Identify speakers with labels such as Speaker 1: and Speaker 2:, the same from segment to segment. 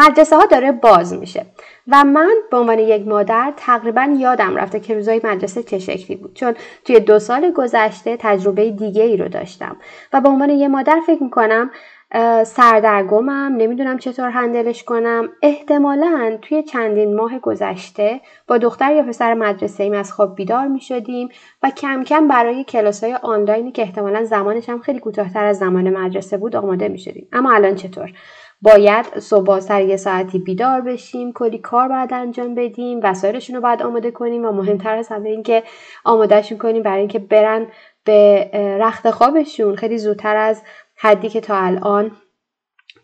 Speaker 1: مدرسه ها داره باز میشه. و من به عنوان یک مادر تقریبا یادم رفته که روزای مدرسه چه شکلی بود. چون توی دو سال گذشته تجربه دیگه ای رو داشتم. و به عنوان یک مادر فکر می‌کنم سردرگمم نمی‌دونم چطور هندلش کنم. احتمالا توی چندین ماه گذشته با دختر یا پسر مدرسه ایم از خواب بیدار می شدیم و کم کم برای کلاس های آنلاینی که احتمالا زمانش هم خیلی کوتاهتر از زمان مدرسه بود آماده می شدیم اما الان چطور؟ باید صبح سر یه ساعتی بیدار بشیم کلی کار باید انجام بدیم وسایلشون رو باید آماده کنیم و مهمتر از همه اینکه آمادهشون کنیم برای اینکه برن به رخت خوابشون. خیلی زودتر از حدی که تا الان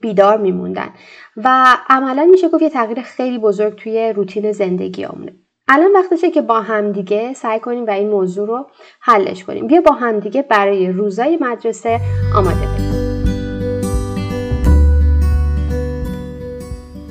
Speaker 1: بیدار میموندن. و عملا میشه گفت یه تغییر خیلی بزرگ توی روتین زندگی آمونه. الان وقتشه که با همدیگه سعی کنیم و این موضوع رو حلش کنیم. بیا با همدیگه برای روزای مدرسه آماده بشیم.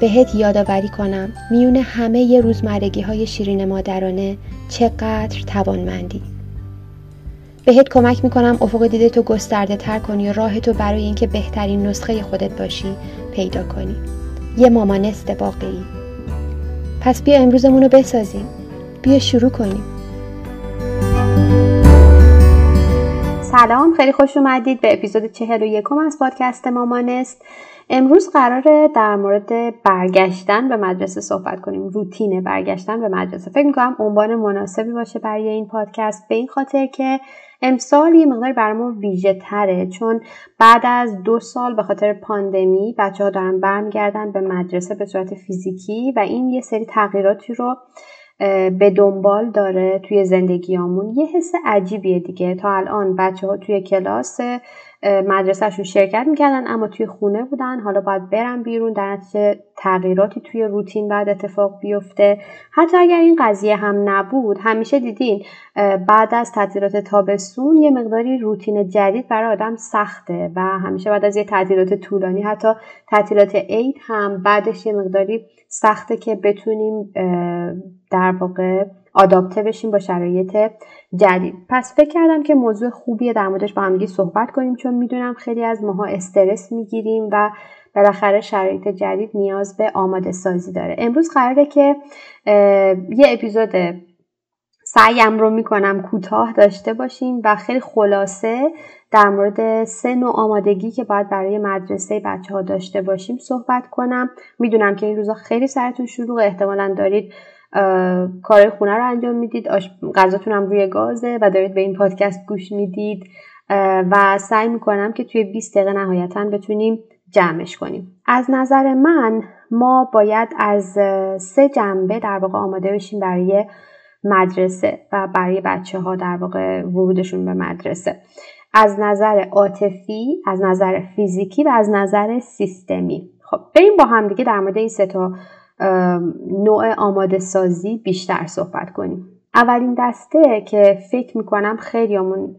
Speaker 2: بهت یادآوری کنم میون همه ی روزمرگی های شیرین مادرانه چقدر توانمندی. بهت کمک می‌کنم افق دیده تو گسترده تر کنی و راه تو برای اینکه بهترین نسخه خودت باشی پیدا کنی. یه مامانست واقعی پس بیا امروزمون رو بسازیم. بیا شروع کنیم.
Speaker 1: سلام خیلی خوش اومدید به اپیزود چهل و یکم از پادکست مامانست امروز قراره در مورد برگشتن به مدرسه صحبت کنیم روتین برگشتن به مدرسه. فکر می‌کنم عنوان مناسبی باشه برای این پادکست. به این خاطر که امسال یه مقدار برامون ویژه تره چون بعد از دو سال به خاطر پاندمی بچه ها دارن برمیگردن به مدرسه به صورت فیزیکی و این یه سری تغییراتی رو به دنبال داره توی زندگیامون. یه حس عجیبیه دیگه. تا الان بچه ها توی کلاس مدرسهشون شرکت می‌کردن اما توی خونه بودن. حالا باید برن بیرون. در نتیجه تغییراتی توی روتین بعد اتفاق بیفته. حتی اگر این قضیه هم نبود همیشه دیدین بعد از تعطیلات تابستون یه مقداری روتین جدید برای آدم سخته و همیشه بعد از یه تعطیلات طولانی حتی تعطیلات عید هم بعدش یه مقداری سخته که بتونیم در واقع آداپته بشیم با شرایط جدید. پس فکر کردم که موضوع خوبیه در موردش با همگی صحبت کنیم چون می‌دونم خیلی از ماها استرس می‌گیریم و بالاخره شرایط جدید نیاز به آماده سازی داره. امروز قراره که یه اپیزود سعیم رو می‌کنم کوتاه داشته باشیم و خیلی خلاصه در مورد سن و آمادگی که باید برای مدرسه بچه ها داشته باشیم صحبت کنم. می‌دونم که این روزا خیلی سرتون شروع احتمالا دارید کار خونه رو انجام می‌دید غذاتون هم روی گازه و دارید به این پادکست گوش می‌دید و سعی می‌کنم که توی 20 دقیقه نهایتا بتونیم جمعش کنیم. از نظر من ما باید از سه جنبه در واقع آماده بشیم برای مدرسه و برای بچه ها در واقع ورودشون به مدرسه. از نظر عاطفی از نظر فیزیکی و از نظر سیستمی. خب بریم با هم دیگه در مورد این سه تا نوع آماده سازی بیشتر صحبت کنیم. اولین دسته که فکر می‌کنم خیلیامون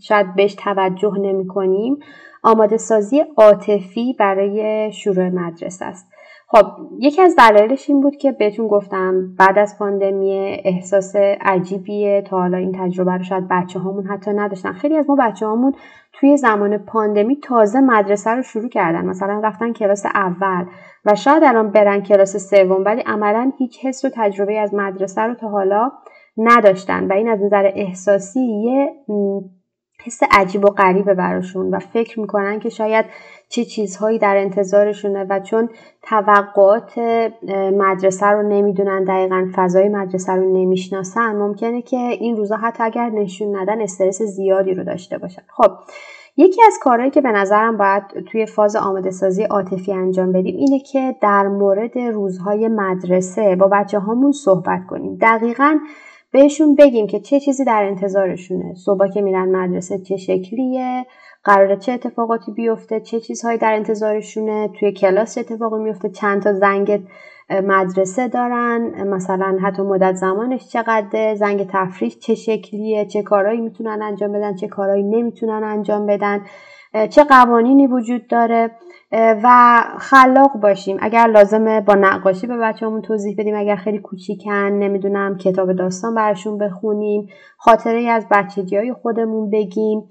Speaker 1: شاید بهش توجه نمی کنیم آماده سازی عاطفی برای شروع مدرسه است. خب یکی از دلایلش این بود که بهتون گفتم بعد از پاندمی احساس عجیبیه تا حالا این تجربه رو شاید بچه هامون حتی نداشتن. خیلی از ما بچه هامون توی زمان پاندمی تازه مدرسه رو شروع کردن. مثلا رفتن کلاس اول و شاید الان برن کلاس سوم ولی عملا هیچ حس و تجربه از مدرسه رو تا حالا نداشتن و این از نظر احساسی یه حس عجیب و غریبه براشون و فکر می‌کنن که شاید چه چیزهایی در انتظارشونه و چون توقعات مدرسه رو نمی‌دونن دقیقا فضای مدرسه رو نمی‌شناسن ممکنه که این روزا حتی اگر نشون ندن استرس زیادی رو داشته باشن. خب یکی از کارهایی که به نظرم باید توی فاز آماده سازی عاطفی انجام بدیم اینه که در مورد روزهای مدرسه با بچه هامون صحبت کنیم. دقیقا بهشون بگیم که چه چیزی در انتظارشونه. صبح که میرن مدرسه چه شکلیه قراره چه اتفاقاتی بیفته چه چیزهایی در انتظارشونه توی کلاس چه اتفاقی میفته چند تا زنگ مدرسه دارن مثلا حتی مدت زمانش چقدره زنگ تفریح چه شکلیه چه کارهایی می‌تونن انجام بدن چه کارهایی نمی‌تونن انجام بدن. چه قوانینی وجود داره و خلاق باشیم. اگر لازمه با نقاشی به بچه‌مون توضیح بدیم. اگر خیلی کوچیکن نمی‌دونم کتاب داستان براشون بخونیم خاطره از بچگی های خودمون بگیم.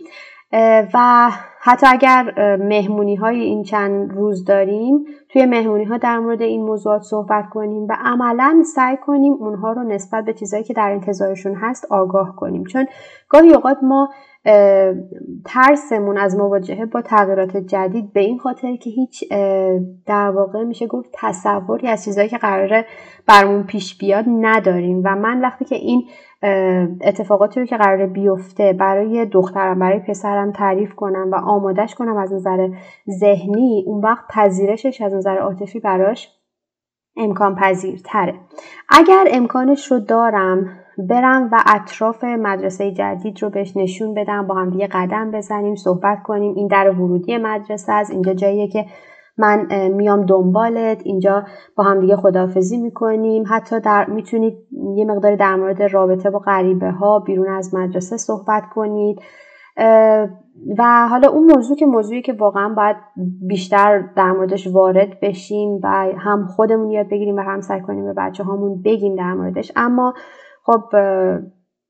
Speaker 1: و حتی اگر مهمونی های این چند روز داریم توی مهمونی ها در مورد این موضوعات صحبت کنیم و عملا سعی کنیم اونها رو نسبت به چیزهایی که در انتظارشون هست آگاه کنیم. چون گاهی اوقات ما ترسمون از مواجهه با تغییرات جدید به این خاطر که هیچ در واقع میشه گفت تصوری از چیزهایی که قراره برمون پیش بیاد نداریم. و من وقتی که این اتفاقاتی رو که قراره بیفته برای دخترم برای پسرم تعریف کنم و آمادش کنم از نظر ذهنی اون وقت پذیرشش از نظر عاطفی براش امکان پذیرتره اگر امکانش رو دارم برم و اطراف مدرسه جدید رو بهش نشون بدم با هم دیگه قدم بزنیم صحبت کنیم. این در ورودی مدرسه است. اینجا جاییه که من میام دنبالت. اینجا با هم دیگه خداحافظی می‌کنیم. حتی در می‌تونید یه مقداری در مورد رابطه با غریبه ها بیرون از مدرسه صحبت کنید. و حالا اون موضوع که موضوعی که واقعا باید بیشتر در موردش وارد بشیم و هم خودمون یاد بگیریم و هم سعی کنیم به بچه هامون بگیم در موردش. اما خب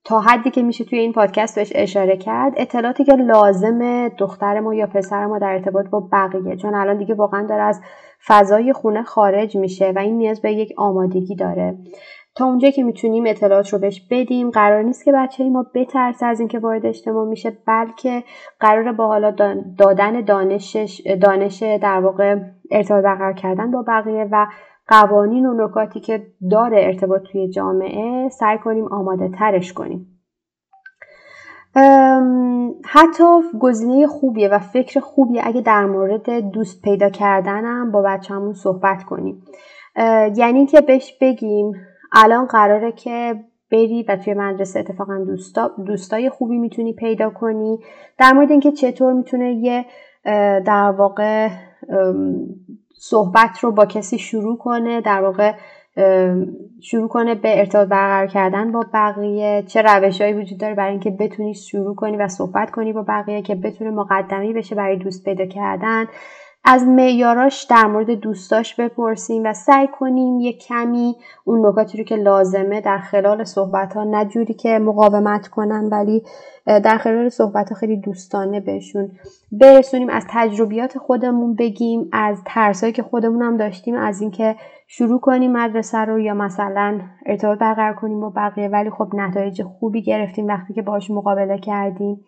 Speaker 1: تا حدی که میشه توی این پادکست بهش اشاره کرد اطلاعاتی که لازم دختر ما یا پسر ما در ارتباط با بقیه چون الان دیگه واقعا داره از فضای خونه خارج میشه و این نیاز به یک آمادگی داره. تا اونجا که می‌تونیم اطلاعات رو بهش بدیم قرار نیست که بچه ای ما بترسه از اینکه وارد اجتماع میشه بلکه قرار با حالا دادن دانشش دانش در واقع ارتباط برقرار کردن با بقیه و قوانین و نکاتی که داره ارتباط توی جامعه سعی کنیم آماده ترش کنیم. حتی گزینه خوبیه و فکر خوبیه اگه در مورد دوست پیدا کردنم با بچه‌مون صحبت کنیم. یعنی که بهش بگیم الان قراره که بری و توی مدرسه اتفاقا دوستا دوستای خوبی می‌تونی پیدا کنی. در مورد اینکه چطور می‌تونه یه در واقع صحبت رو با کسی شروع کنه در واقع شروع کنه به ارتباط برقرار کردن با بقیه. چه روشهایی وجود داره برای اینکه بتونی شروع کنی و صحبت کنی با بقیه که بتونه مقدمی بشه برای دوست پیدا کردن. از معیاراش در مورد دوستاش بپرسیم و سعی کنیم یه کمی اون نکاتی رو که لازمه در خلال صحبت ها نجوری که مقاومت کنن ولی در خلال صحبت ها خیلی دوستانه بهشون برسونیم از تجربیات خودمون بگیم از ترسایی که خودمون هم داشتیم از اینکه شروع کنیم مدرسه رو یا مثلا ارتباط برقرار کنیم با بقیه. ولی خب نتایج خوبی گرفتیم وقتی که باهاش مقابله کردیم.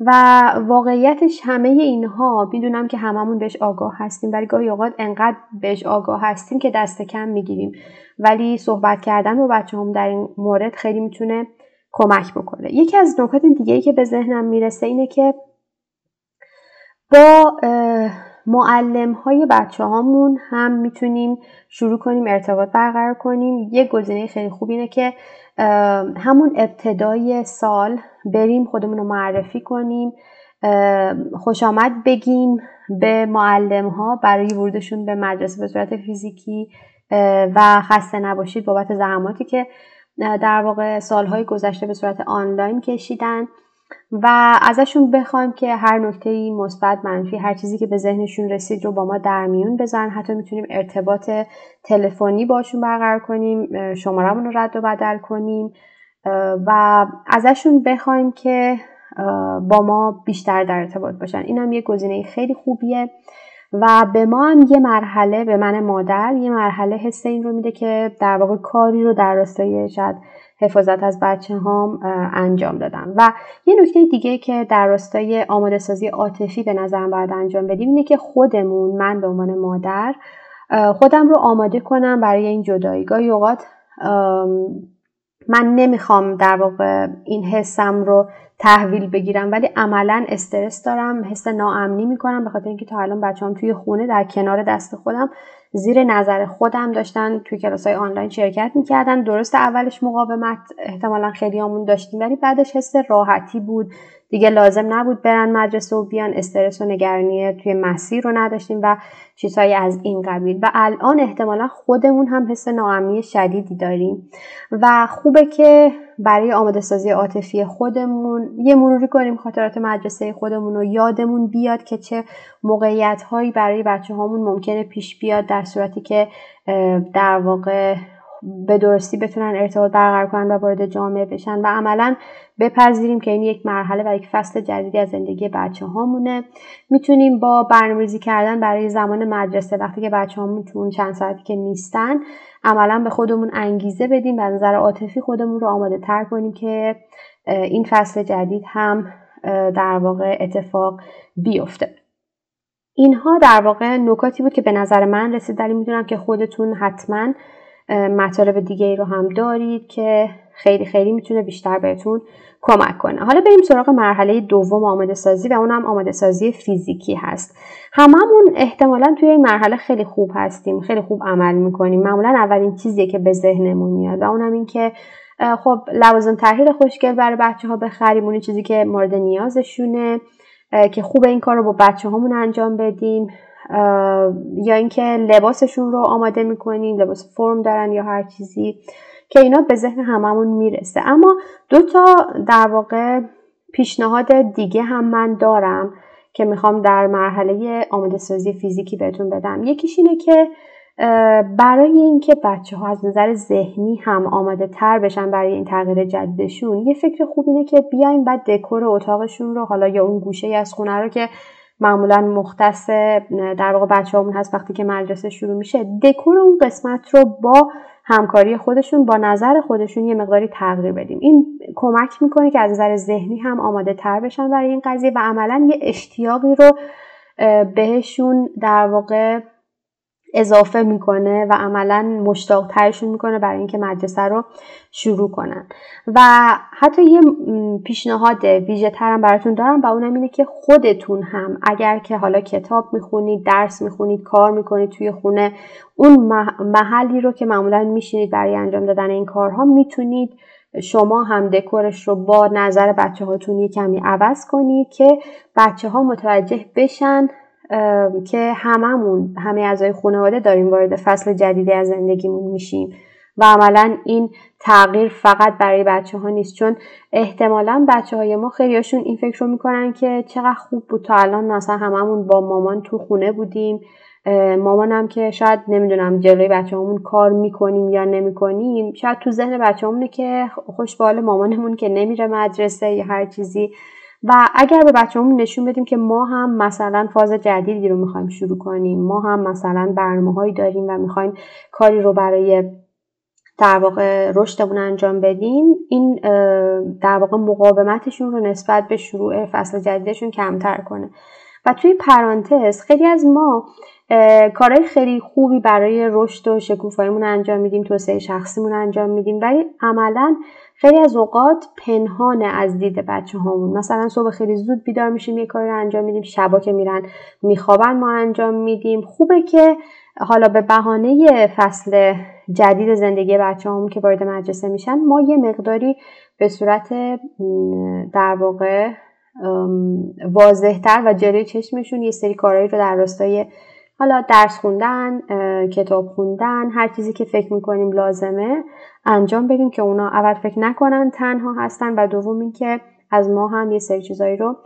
Speaker 1: و واقعیتش همه اینها می‌دونم که هممون بهش آگاه هستیم ولی گاهی اوقات انقدر بهش آگاه هستیم که دست کم می‌گیریم. ولی صحبت کردن با بچه هم در این مورد خیلی می‌تونه کمک بکنه. یکی از نکات دیگه ای که به ذهنم می‌رسه اینه که با معلم های بچه هامون هم می‌تونیم شروع کنیم ارتباط برقرار کنیم. یک گزینه خیلی خوب اینه که همون ابتدای سال بریم خودمون رو معرفی کنیم خوش آمد بگیم به معلم ها برای ورودشون به مدرسه به صورت فیزیکی و خسته نباشید بابت زحماتی که در واقع سالهای گذشته به صورت آنلاین کشیدن. و ازشون بخوایم که هر نکته مثبت منفی هر چیزی که به ذهنشون رسید رو با ما در میون بزن حتی می‌تونیم ارتباط تلفنی باشون برقرار کنیم شمارمون رو رد و بدل کنیم. و ازشون بخوایم که با ما بیشتر در ارتباط باشن. این هم یه گزینه خیلی خوبیه و به ما هم یه مرحله به من مادر یه مرحله حس این رو میده که در واقع کاری رو در راستای شاید حفاظت از بچه هام انجام دادم و یه نکته دیگه که در راستای آماده سازی عاطفی به نظرم باید انجام بدیم اینه که خودمون من به عنوان مادر خودم رو آماده کنم برای این جدایی گاهی اوقات من نمی‌خوام در واقع این حسم رو تحویل بگیرم ولی عملا استرس دارم حس ناامنی می‌کنم به خاطر اینکه تا الان بچه‌ام توی خونه در کنار دست خودم زیر نظر خودم داشتن توی کلاس های آنلاین شرکت می‌کردن. درست اولش مقاومت احتمالا خیلی همون داشتیم ولی بعدش حس راحتی بود. دیگه لازم نبود برن مدرسه و بیان استرس و نگرانی توی مسیر رو نداشتیم و چیزهایی از این قبیل. و الان احتمالا خودمون هم حس ناامنی شدیدی داریم. و خوبه که برای آماده سازی عاطفی خودمون. یه مروری کنیم خاطرات مدرسه خودمون رو یادمون بیاد که چه موقعیت هایی برای بچه هامون ممکنه پیش بیاد در صورتی که در واقع به درستی بتونن ارتباط برقرار کنن و وارد جامعه بشن و عملا بپذیریم که این یک مرحله و یک فصل جدیدی از زندگی بچه هامونه می‌تونیم با برنامه‌ریزی کردن برای زمان مدرسه وقتی که بچه هامون تو اون چند ساعتی که نیستن عملا به خودمون انگیزه بدیم و نظر عاطفی خودمون رو آماده تر کنیم که این فصل جدید هم در واقع اتفاق بیفته. اینها در واقع نکاتی بود که به نظر من رسید ولی می‌دونم که خودتون حتما مطالب دیگه ای رو هم دارید که خیلی خیلی می‌تونه بیشتر بهتون کمک کنه. حالا بریم سراغ مرحله دوم آماده سازی و اونم آماده سازی فیزیکی هست. هممون احتمالا توی این مرحله خیلی خوب هستیم خیلی خوب عمل می‌کنیم. معمولا اولین چیزیه که به ذهنمون میاد و اونم این که خب لوازم تحریر خوشگل برای بچه ها بخریم اون چیزی که مورد نیازشونه که خوب این کار رو با بچه هامون انجام بدیم. یا اینکه لباسشون رو آماده می‌کنیم لباس فرم دارن یا هر چیزی که اینا به ذهن هممون می‌رسه. اما دو تا در واقع پیشنهاد دیگه هم من دارم که می‌خوام در مرحله آماده سازی فیزیکی بهتون بدم. یکیش اینه که برای اینکه بچه ها از نظر ذهنی هم آماده تر بشن برای این تغییر جدیدشون یه فکر خوب اینه که بیایم بعد دکور اتاقشون رو حالا یا اون گوشه از خونه رو که معمولا مختص در واقع بچه همون هست وقتی که مدرسه شروع میشه. دکور اون قسمت رو با همکاری خودشون با نظر خودشون یه مقداری تغییر بدیم. این کمک می‌کنه که از نظر ذهنی هم آماده تر بشن برای این قضیه و عملا یه اشتیاقی رو بهشون در واقع اضافه می‌کنه و عملا مشتاق ترشون می‌کنه برای اینکه مدرسه رو شروع کنن. و حتی یه پیشنهاد ویژه ترم براتون دارم و اونم اینه که خودتون هم اگر که حالا کتاب می‌خونید درس می‌خونید کار می‌کنید توی خونه اون محلی رو که معمولا میشینید برای انجام دادن این کارها می‌تونید شما هم دکورش رو با نظر بچه هاتون یه کمی عوض کنید که بچه ها متوجه بشن که هممون همه اعضای خانواده داریم وارد فصل جدیدی از زندگیمون میشیم و عملا این تغییر فقط برای بچه ها نیست چون احتمالا بچه های ما خیلیاشون این فکر رو می‌کنن که چقدر خوب بود تا الان مثلا هممون با مامان تو خونه بودیم. مامانم که شاید نمی‌دونم جلوی بچه همون کار می‌کنیم یا نمی‌کنیم. شاید تو ذهن بچه همونه که خوش مامانمون که نمیره مدرسه یا هر چیزی. و اگر به بچه‌مون نشون بدیم که ما هم مثلا فاز جدیدی رو می‌خوایم شروع کنیم ما هم مثلا برنامه هایی داریم و می‌خوایم کاری رو برای در واقع رشدمون انجام بدیم این در واقع مقاومتشون رو نسبت به شروع فصل جدیدشون کمتر کنه. و توی پرانتز خیلی از ما کارهای خیلی خوبی برای رشد و شکوفاییمون انجام میدیم توسعه شخصیمون انجام میدیم ولی عملا خیلی از اوقات پنهانه از دید بچه هامون. مثلا صبح خیلی زود بیدار میشیم یه کاری رو انجام میدیم شبا که میرن میخوابن ما انجام میدیم. خوبه که حالا به بهانه فصل جدید زندگی بچه همون که وارد مدرسه میشن ما یه مقداری به صورت در واقع واضحتر و جلوی چشمشون یه سری کارهایی رو در راستای حالا درس خوندن کتاب خوندن هر چیزی که فکر می‌کنیم لازمه انجام بدیم که اونا اول فکر نکنن تنها هستن و دوم اینکه از ما هم یه سری چیزایی رو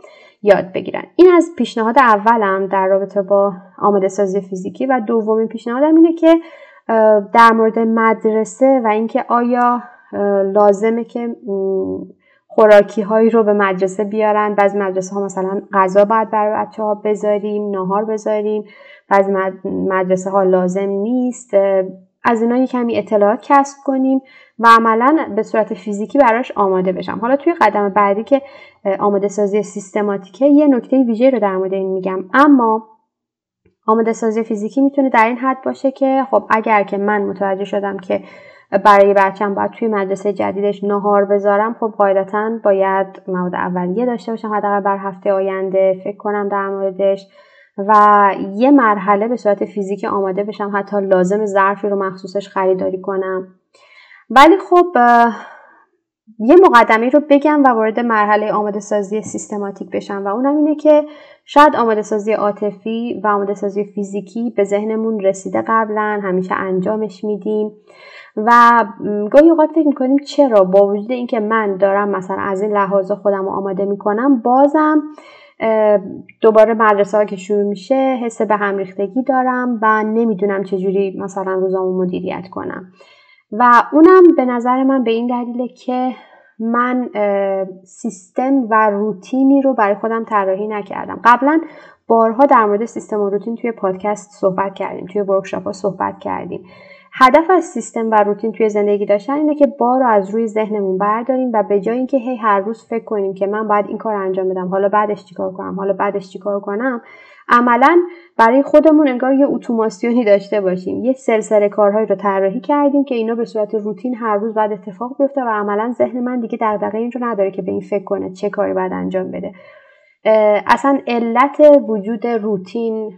Speaker 1: یاد بگیرن. این از پیشنهاد اولم در رابطه با آماده سازی فیزیکی و دومین پیشنهادم اینه که در مورد مدرسه و اینکه آیا لازمه که خوراکی هایی رو به مدرسه بیارن. بعضی مدرسه ها مثلا غذا باید برای بچه ها بذاریم ناهار بذاریم. بعضی مدرسه ها لازم نیست. از اینا کمی اطلاعات کسب کنیم و عملا به صورت فیزیکی براش آماده بشم. حالا توی قدم بعدی که آماده سازی سیستماتیکه یه نکته ویژه رو در مورد این میگم. اما آماده سازی فیزیکی می‌تونه در این حد باشه که خب اگر که من متوجه شدم که برای بچم باید توی مدرسه جدیدش نهار بذارم خب قاعدتا باید مواد اولیه داشته باشم حداقل بر هفته آینده. فکر کنم در موردش و یه مرحله به صورت فیزیکی آماده بشم حتی لازم ظرفی رو مخصوصش خریداری کنم. ولی خب یه مقدمه رو بگم و وارد مرحله آماده سازی سیستماتیک بشم و اونم اینه که شاید آماده سازی عاطفی و آماده سازی فیزیکی به ذهنمون رسیده قبلا همیشه انجامش میدیم و گاهی اوقات فکر می‌کنیم چرا؟ با وجود اینکه من دارم مثلا از این لحاظ خودم رو آماده می‌کنم بازم دوباره مدرسه ها که شروع میشه حس به هم ریختگی دارم و نمی‌دونم چجوری مثلا روزامو مدیریت کنم. و اونم به نظر من به این دلیله که من سیستم و روتینی رو برای خودم طراحی نکردم. قبلا بارها در مورد سیستم و روتین توی پادکست صحبت کردیم توی ورکشاپ ها صحبت کردیم. هدف از سیستم و روتین توی زندگی داشتن اینه که بار رو از روی ذهنمون برداریم و به جای اینکه هی هر روز فکر کنیم که من باید این کار انجام بدم حالا بعدش چیکار کنم حالا بعدش چیکار کنم عملا برای خودمون انگار یه اتوماسیونی داشته باشیم. یه سلسله کارهایی رو طراحی کردیم که اینا به صورت روتین هر روز بعد اتفاق بیفته و عملا ذهن من دیگه دغدغه این رو نداره که به این فکر کنه چه کاری باید انجام بده. اصلا علت وجود روتین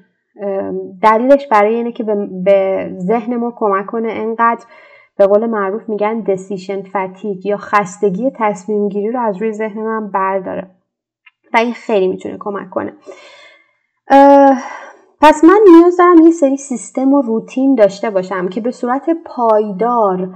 Speaker 1: دلیلش برای اینه که به ذهن ما کمک کنه انقدر به قول معروف میگن دسیشن فتیگ یا خستگی تصمیم گیری رو از روی ذهن من برداره. و این خیلی می‌تونه کمک کنه. پس من نیاز دارم یه سری سیستم و روتین داشته باشم که به صورت پایدار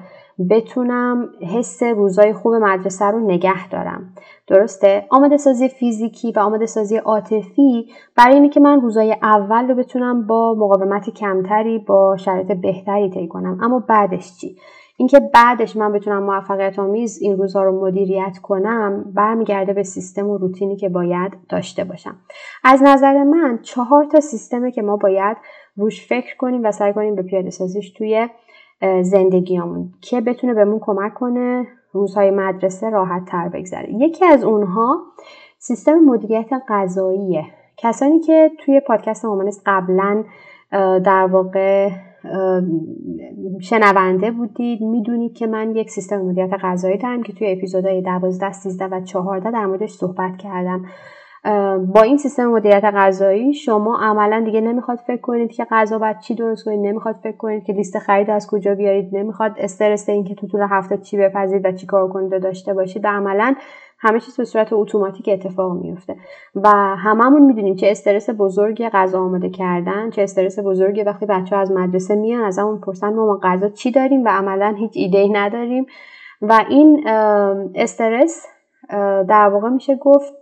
Speaker 1: بتونم حس روزای خوب مدرسه رو نگه دارم. درسته؟ آماده سازی فیزیکی و آماده سازی عاطفی برای اینه که من روزای اول رو بتونم با مقاومت کمتری با شرایط بهتری طی کنم. اما بعدش چی؟ اینکه بعدش من بتونم موفقیت آمیز این روزها رو مدیریت کنم برمیگرده به سیستم و روتینی که باید داشته باشم. از نظر من چهار تا سیستمه که ما باید روش فکر کنیم و سعی کنیم به پیاده سازیش توی زندگیمون که بتونه بهمون کمک کنه روزهای مدرسه راحت تر بگذره. یکی از اونها سیستم مدیریت غذاییه. کسانی که توی پادکست مامانست قبلا در واقع شنونده بودید می‌دونید که من یک سیستم مدیریت غذایی دارم که توی اپیزودهای 12, 13 و 14 در موردش صحبت کردم. با این سیستم مدیریت غذایی شما عملا دیگه نمی‌خواد فکر کنید که غذا باید چی درست کنید نمی‌خواد فکر کنید که لیست خرید از کجا بیارید نمی‌خواد استرس این که تو طول هفته چی بپزید و چی کار کنید داشته باشید. عملا همه چیز به صورت اتوماتیک اتفاق میفته. و هممون می‌دونیم چه استرس بزرگی غذا آماده کردن چه استرس بزرگی وقتی بچه از مدرسه میان از همون پرسن ما غذا چی داریم و عملا هیچ ایده نداریم. و این استرس در واقع میشه گفت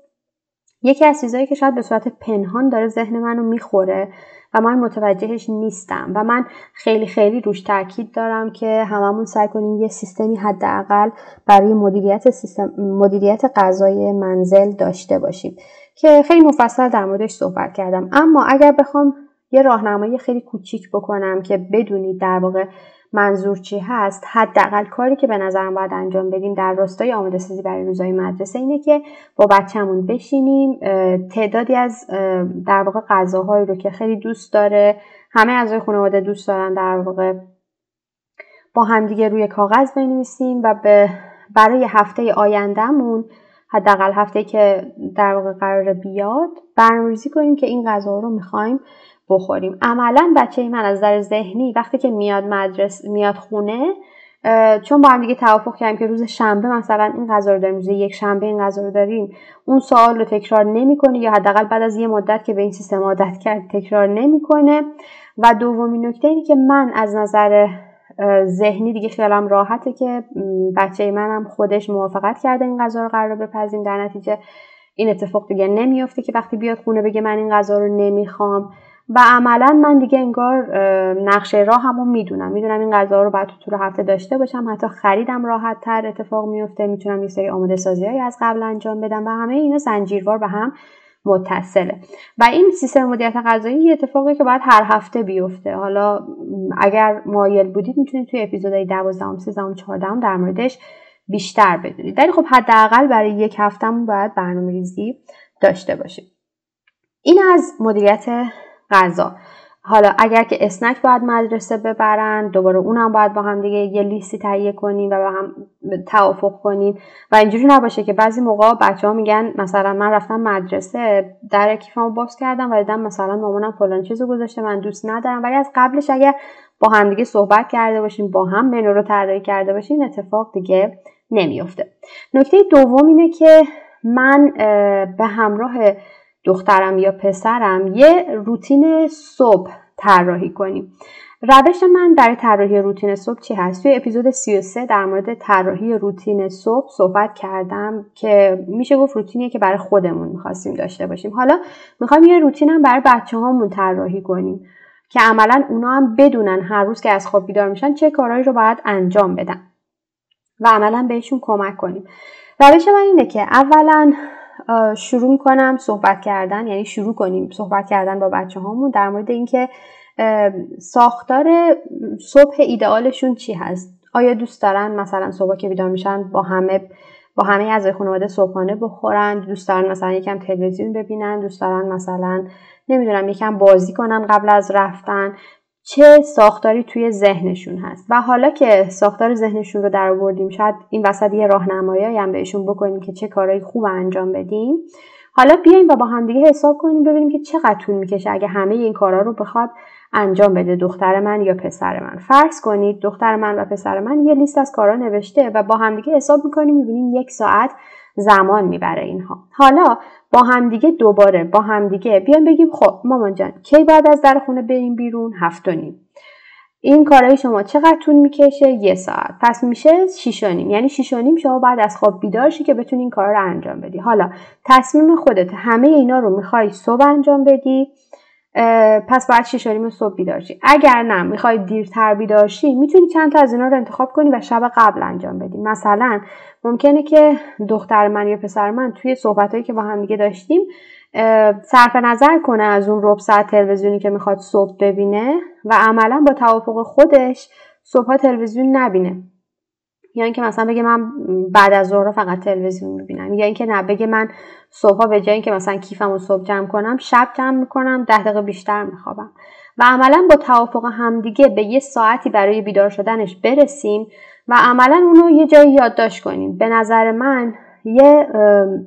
Speaker 1: یکی از چیزهایی که شاید به صورت پنهان داره ذهن منو می‌خوره و من متوجهش نیستم و من خیلی خیلی روش تاکید دارم که هممون سعی کنیم یه سیستمی حداقل برای مدیریت سیستم مدیریت غذای منزل داشته باشیم. که خیلی مفصل در موردش صحبت کردم. اما اگر بخوام یه راهنمایی خیلی کوچیک بکنم که بدونید در واقع منظور چی هست؟ حداقل کاری که به نظرم باید انجام بدیم در راستای آماده سازی برای روزهای مدرسه اینه که با بچهمون بشینیم تعدادی از در واقع غذاهایی رو که خیلی دوست داره همه اعضای خانواده دوست دارن در واقع با همدیگه روی کاغذ بنویسیم و به برای هفته آیندهمون حداقل هفته که در واقع قرار بیاد برنامه‌ریزی کنیم که این غذا رو می‌خوایم بخوریم. عملا بچه من از نظر ذهنی وقتی که میاد مدرس میاد خونه چون با هم دیگه توافق کردیم که روز شنبه مثلا این غذا رو داریم روز یک شنبه این غذا رو داریم اون سوال رو تکرار نمی‌کنه یا حداقل بعد از یه مدت که به این سیستم عادت کرد تکرار نمی‌کنه. و دومین نکته اینه که من از نظر ذهنی دیگه خیالم راحته که بچه منم خودش موافقت کرده این غذا رو قرار بپذیم در نتیجه این اتفاق دیگه نمیافته که وقتی بیاد خونه بگه من این غذا رو نمی‌خوام. و عملا من دیگه انگار نقشه راه همون می‌دونم. می‌دونم این غذا رو باید تو طول هفته داشته باشم. حتی خریدم راحت تر اتفاق میفته می‌تونم یه سری آماده سازی از قبل انجام بدم و همه اینا زنجیروار به هم متصله. و این سیستم مدیریت غذایی یه اتفاقی که باید هر هفته بیفته. حالا اگر مایل بودید می‌تونید توی اپیزودهای 12 13 14 در موردش بیشتر بدونید. ولی خب حداقل برای یک هفتهمون باید برنامه ریزی داشته باشیم. این از مدیریت غذا. حالا اگر که اسنک باید مدرسه ببرن دوباره اونم باید با هم دیگه یه لیستی تهیه کنیم و با هم توافق کنیم. و اینجوری نباشه که بعضی موقع بچه ها میگن مثلا من رفتم مدرسه در کیفمو باز کردم و دیدم مثلا مامانم فلان چیزو گذاشته من دوست ندارم. ولی از قبلش اگر با هم دیگه صحبت کرده باشیم با هم منو رو طراحی کرده باشیم اتفاق دیگه نمیافته. نکته دوم اینه که من به همراه دخترم یا پسرم یه روتین صبح طراحی کنیم. روش من برای طراحی روتین صبح چی هست؟ توی اپیزود 33 در مورد طراحی روتین صبح صحبت کردم که میشه گفت روتینیه که برای خودمون می‌خواستیم داشته باشیم. حالا می‌خوایم یه روتین هم برای بچه هامون طراحی کنیم که عملا اونا هم بدونن هر روز که از خواب بیدار میشن چه کارهایی رو باید انجام بدن و عملا بهشون کمک کنیم. روش من اینه که اولا شروع می‌کنم صحبت کردن یعنی شروع کنیم صحبت کردن با بچه هامون در مورد اینکه ساختار صبح ایدئالشون چی هست؟ آیا دوست دارن مثلا صبح که بیدار میشن با همه با همه از خانواده صبحانه بخورن؟ دوست دارن مثلا یکم تلویزیون ببینن؟ دوست دارن مثلا نمی‌دونم یکم بازی کنن قبل از رفتن؟ چه ساختاری توی ذهنشون هست. و حالا که ساختار ذهنشون رو در آوردیم شاید این وسط یه راهنمایی هم بهشون بکنیم که چه کارهایی خوب انجام بدیم. حالا بیایم و با همدیگه حساب کنیم ببینیم که چقدر طول می‌کشه اگه همه این کارا رو بخواد انجام بده دختر من یا پسر من. فرض کنید دختر من و پسر من یه لیست از کارا نوشته و با همدیگه حساب می‌کنیم می‌بینیم یک ساعت زمان می‌بره اینها. حالا با همدیگه دوباره با همدیگه بیایم بگیم خب مامان جان کی بعد از در خونه بریم بیرون؟ هفت و این کارهای شما چقدر طول می‌کشه؟ یه ساعت. پس میشه شیش و نیم. یعنی شیش و نیم شما بعد از خواب بیدار شی که بتونی این کار رو انجام بدی. حالا تصمیم خودت همه اینا رو می‌خوای صبح انجام بدی پس باید و صبح بیدار شی. اگر نه می‌خوای دیرتر بیدار شی می‌تونی چند تا از اینا رو انتخاب کنی و شب قبل انجام بدی. مثلا ممکنه که دختر من یا پسر من توی صحبتهایی که با هم دیگه داشتیم صرف نظر کنه از اون رب ساعت تلویزیونی که می‌خواد صبح ببینه و عملا با توافق خودش صبح تلویزیون نبینه. یا اینکه مثلا بگه من بعد از ظهر فقط تلویزیون می‌بینم. یا اینکه نه بگه من صبح به جای اینکه مثلا کیفم و صبح جمع کنم شب جمع می‌کنم ده دقیقه بیشتر میخوابم. و عملا با توافق همدیگه به یه ساعتی برای بیدار شدنش برسیم و عملا اونو یه جایی یادداشت کنیم. به نظر من یه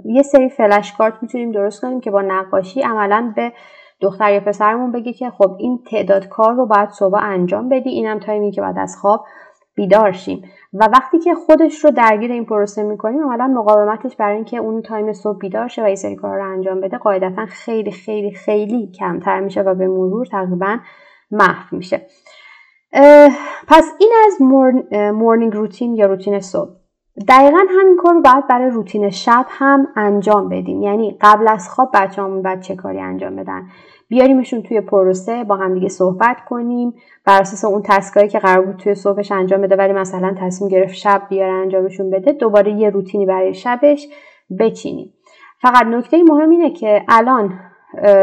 Speaker 1: یه سری flashcard می‌تونیم درست کنیم که با نقاشی عملا به دختر یا پسرمون بگه که خب این تعداد کار رو باید صبح انجام بدی اینم time ی که بعد از خواب بیدار شیم. و وقتی که خودش رو درگیر این پروسه می‌کنیم عملا مقاومتش برای اینکه اون time صبح بیدار شه و این سری کار رو انجام بده قاعدتا خیلی خیلی خیلی کمتر میشه و به مرور تقریبا محو میشه. پس این از مورنینگ روتین یا روتین صبح. دقیقا همین کار رو باید برای روتین شب هم انجام بدیم. یعنی قبل از خواب بچه همون باید چه کاری انجام بدن؟ بیاریمشون توی پروسه با هم دیگه صحبت کنیم. بر اساس اون تسکایی که قرار بود توی صبحش انجام بده ولی مثلا تصمیم گرفت شب بیاره انجامشون بده دوباره یه روتینی برای شبش بچینیم. فقط نکته مهم اینه که الان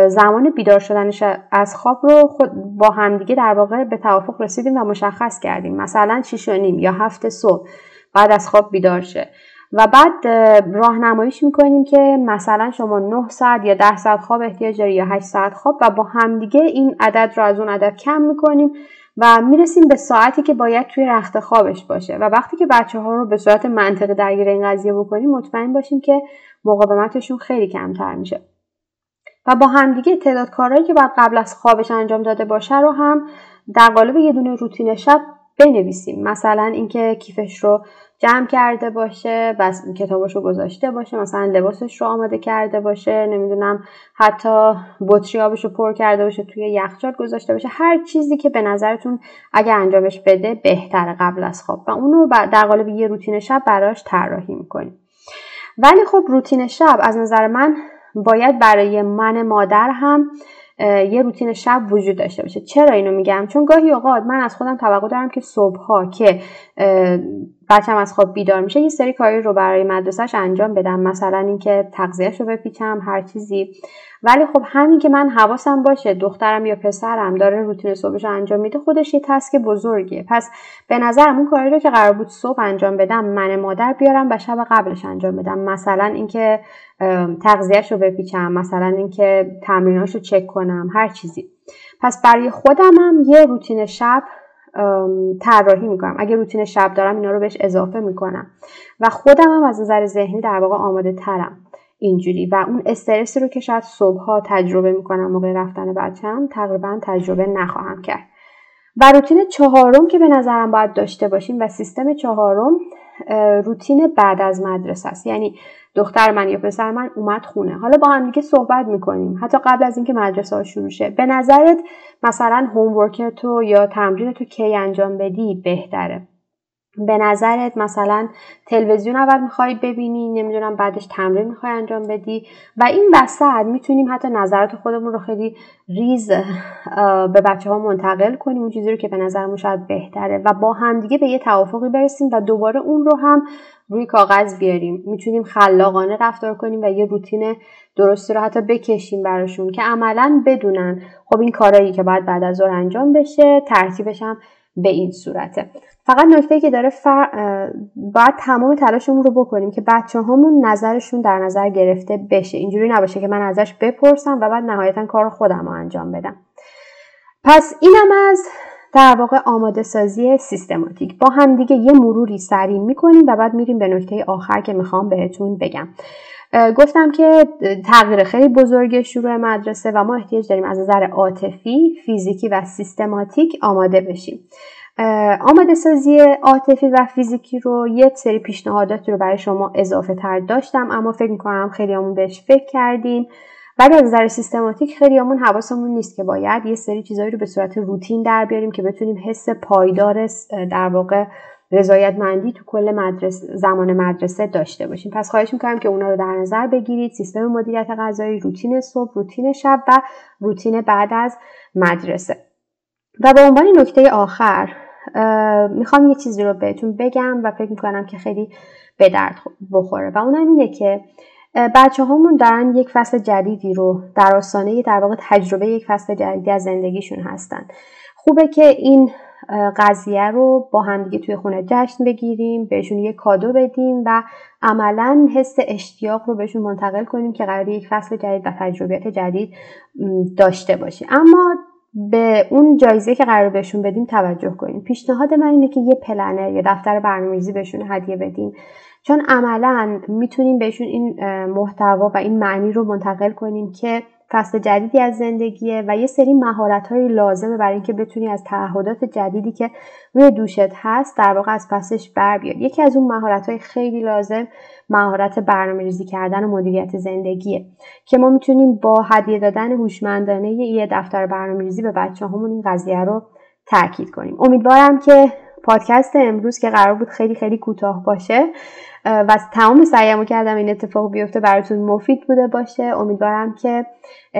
Speaker 1: زمان بیدار شدنش از خواب رو خود با همدیگه در واقع به توافق رسیدیم و مشخص کردیم. مثلا 6 نیم یا هفت صبح. بعد از خواب بیدار شه. و بعد راهنماییش می‌کنیم که مثلا شما 9 ساعت یا 10 ساعت خواب احتیاج داری یا 8 ساعت خواب و با همدیگه این عدد رو از اون عدد کم می‌کنیم و می‌رسیم به ساعتی که باید توی رخت خوابش باشه. و وقتی که بچه ها رو به صورت منطقی درگیر این قضیه بکنیم مطمئن باشیم که مقاومتشون خیلی کمتر میشه. و با همدیگه تعداد کارهایی که باید قبل از خوابش انجام داده باشه رو هم در قالب یه دونه روتین شب بنویسیم. مثلا اینکه کیفش رو جمع کرده باشه بس کتابش رو گذاشته باشه مثلا لباسش رو آماده کرده باشه نمی‌دونم حتی بطری آبش رو پر کرده باشه توی یخچال گذاشته باشه هر چیزی که به نظرتون اگه انجامش بده بهتره قبل از خواب. و اونو در قالب یه روتین شب براش طراحی می‌کنیم. ولی خب روتین شب از نظر من باید برای من مادر هم یه روتین شب وجود داشته باشه. چرا اینو میگم؟ چون گاهی اوقات من از خودم توقع دارم که صبحها که بچم از خواب بیدار میشه یه سری کاری رو برای مدرسهش انجام بدم. مثلا اینکه تغذیهش رو بپیچم هر چیزی. ولی خب همین که من حواسم باشه دخترم یا پسرم داره روتین صبحش انجام میده خودش یه تسک بزرگیه. پس به نظرم اون کاری رو که قرار بود صبح انجام بدم من مادر بیارم و شب قبلش انجام بدم. مثلا اینکه تغذیهش رو بپیچم مثلا اینکه تمریناش رو چک کنم هر چیزی. پس برای خودم هم یه روتین شب طراحی می‌کنم. اگه روتین شب دارم اینا رو بهش اضافه می‌کنم. و خودم هم از نظر ذهنی در واقع آماده ترم اینجوری. و اون استرسی رو که شاید صبحها تجربه می‌کنم موقع رفتن بچم تقریبا تجربه نخواهم کرد. و روتین چهارم که به نظرم باید داشته باشیم و سیستم چهارم روتین بعد از مدرسه است. یعنی دختر من یا پسر من اومد خونه. حالا با هم دیگه صحبت می‌کنیم. حتی قبل از اینکه مدرسه ها شروع شه. به نظرت مثلا هومورک تو یا تمرین تو کی انجام بدی بهتره؟ به نظرت مثلا تلویزیون اول می‌خوای ببینی نمی‌دونم بعدش تمرین می‌خوای انجام بدی؟ و این وسط می‌تونیم حتی نظرات خودمون رو خیلی ریز به بچه ها منتقل کنیم اون چیزی رو که به نظرمون شاید بهتره. و با همدیگه به یه توافقی برسیم و دوباره اون رو هم روی کاغذ بیاریم. می‌تونیم خلاقانه رفتار کنیم و یه روتین درستی رو حتی بکشیم براشون که عملا بدونن خب این کارایی که باید بعد از ظهر انجام بشه ترتیبش هم به این صورته. فقط نکته که داره فر... باید تمام تلاشمون رو بکنیم که بچه همون نظرشون در نظر گرفته بشه. اینجوری نباشه که من ازش بپرسم و بعد نهایتا کار خودم رو انجام بدم. پس اینم از در واقع آماده سازی سیستماتیک. با هم دیگه یه مروری سریع می‌کنیم و بعد میریم به نکته آخر که می‌خوام بهتون بگم. گفتم که تغییر خیلی بزرگ شروع مدرسه و ما احتیاج داریم از نظر عاطفی، فیزیکی و سیستماتیک آماده بشیم. آماده سازی عاطفی و فیزیکی رو یه سری پیشنهاداتی رو برای شما اضافه تر داشتم اما فکر می‌کنم خیلی همون بهش فکر کردیم. ولی از نظر سیستماتیک خیلی همون حواسمون نیست که باید یه سری چیزایی رو به صورت روتین در بیاریم که بتونیم حس پایدار در واقع رضایتمندی تو کل مدرسه زمان مدرسه داشته باشیم. پس خواهش می‌کنم که اونا رو در نظر بگیرید. سیستم مدیریت غذایی روتین صبح روتین شب و روتین بعد از مدرسه. و به عنوان نکته آخر می‌خوام یه چیزی رو بهتون بگم و فکر می‌کنم که خیلی به درد بخوره. و اونم اینه که بچه همون دارن یک فصل جدیدی رو در آستانه در واقع تجربه یک فصل جدیدی از زندگیشون هستن. خوبه که این قضیه رو با همدیگه توی خونه جشن بگیریم بهشون یه کادو بدیم و عملا حس اشتیاق رو بهشون منتقل کنیم که قرار یک فصل جدید و تجربیات جدید داشته باشیم. اما به اون جایزه که قرار بهشون بدیم توجه کنیم. پیشنهاد من اینه که یه پلنر یا دفتر برنامه‌ریزی بهشون هدیه بدیم. چون عملا می‌تونیم بهشون این محتوا و این معنی رو منتقل کنیم که فصل جدیدی از زندگیه و یه سری مهارت های لازمه برای اینکه بتونی از تعهدات جدیدی که روی دوشت هست در واقع از پسش بر بیاد یکی از اون مهارت های خیلی لازم مهارت برنامه ریزی کردن و مدیریت زندگیه. که ما می‌تونیم با هدیه دادن هوشمندانه یه دفتر برنامه ریزی به بچه همون این قضیه رو تاکید کنیم. امیدوارم که پادکست امروز که قرار بود خیلی خیلی کوتاه باشه و تمام سعیمو کردم این اتفاق بیفته براتون مفید بوده باشه. امیدوارم که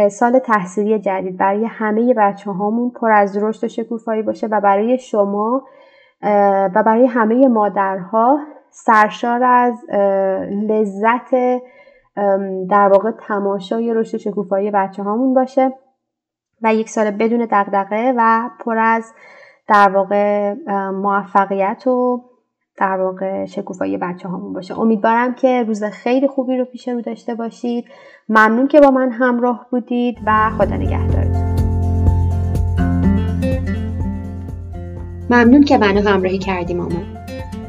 Speaker 1: سال تحصیلی جدید برای همه بچه هامون پر از رشد و شکوفایی باشه و برای شما و برای همه مادرها سرشار از لذت در واقع تماشای رشد شکوفایی بچه هامون باشه و یک سال بدون دقدقه و پر از در واقع موفقیت و در واقع شکوفایی بچه هامون باشه. امیدوارم که روز خیلی خوبی رو پیش رو داشته باشید. ممنون که با من همراه بودید و خدا نگهدارتون.
Speaker 2: ممنون که منو همراهی کردی مامان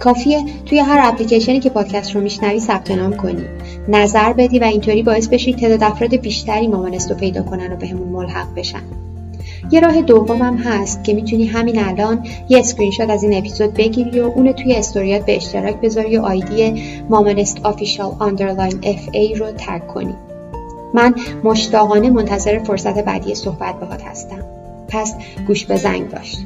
Speaker 2: کافیه توی هر اپلیکیشنی که پادکست رو میشنوی ثبت نام کنی. نظر بدی و اینطوری باعث بشی تعداد افراد بیشتری مامانست رو پیدا کنن و بهمون به ملحق بشن. یه راه دومم هست که می‌تونی همین الان یه اسکرین شات از این اپیزود بگیری و اونو توی استوریات به اشتراک بذاری و ID مامانست official underline fa رو tag کنی. من مشتاقانه منتظر فرصت بعدی صحبت باهات هستم. پس گوش به زنگ باش.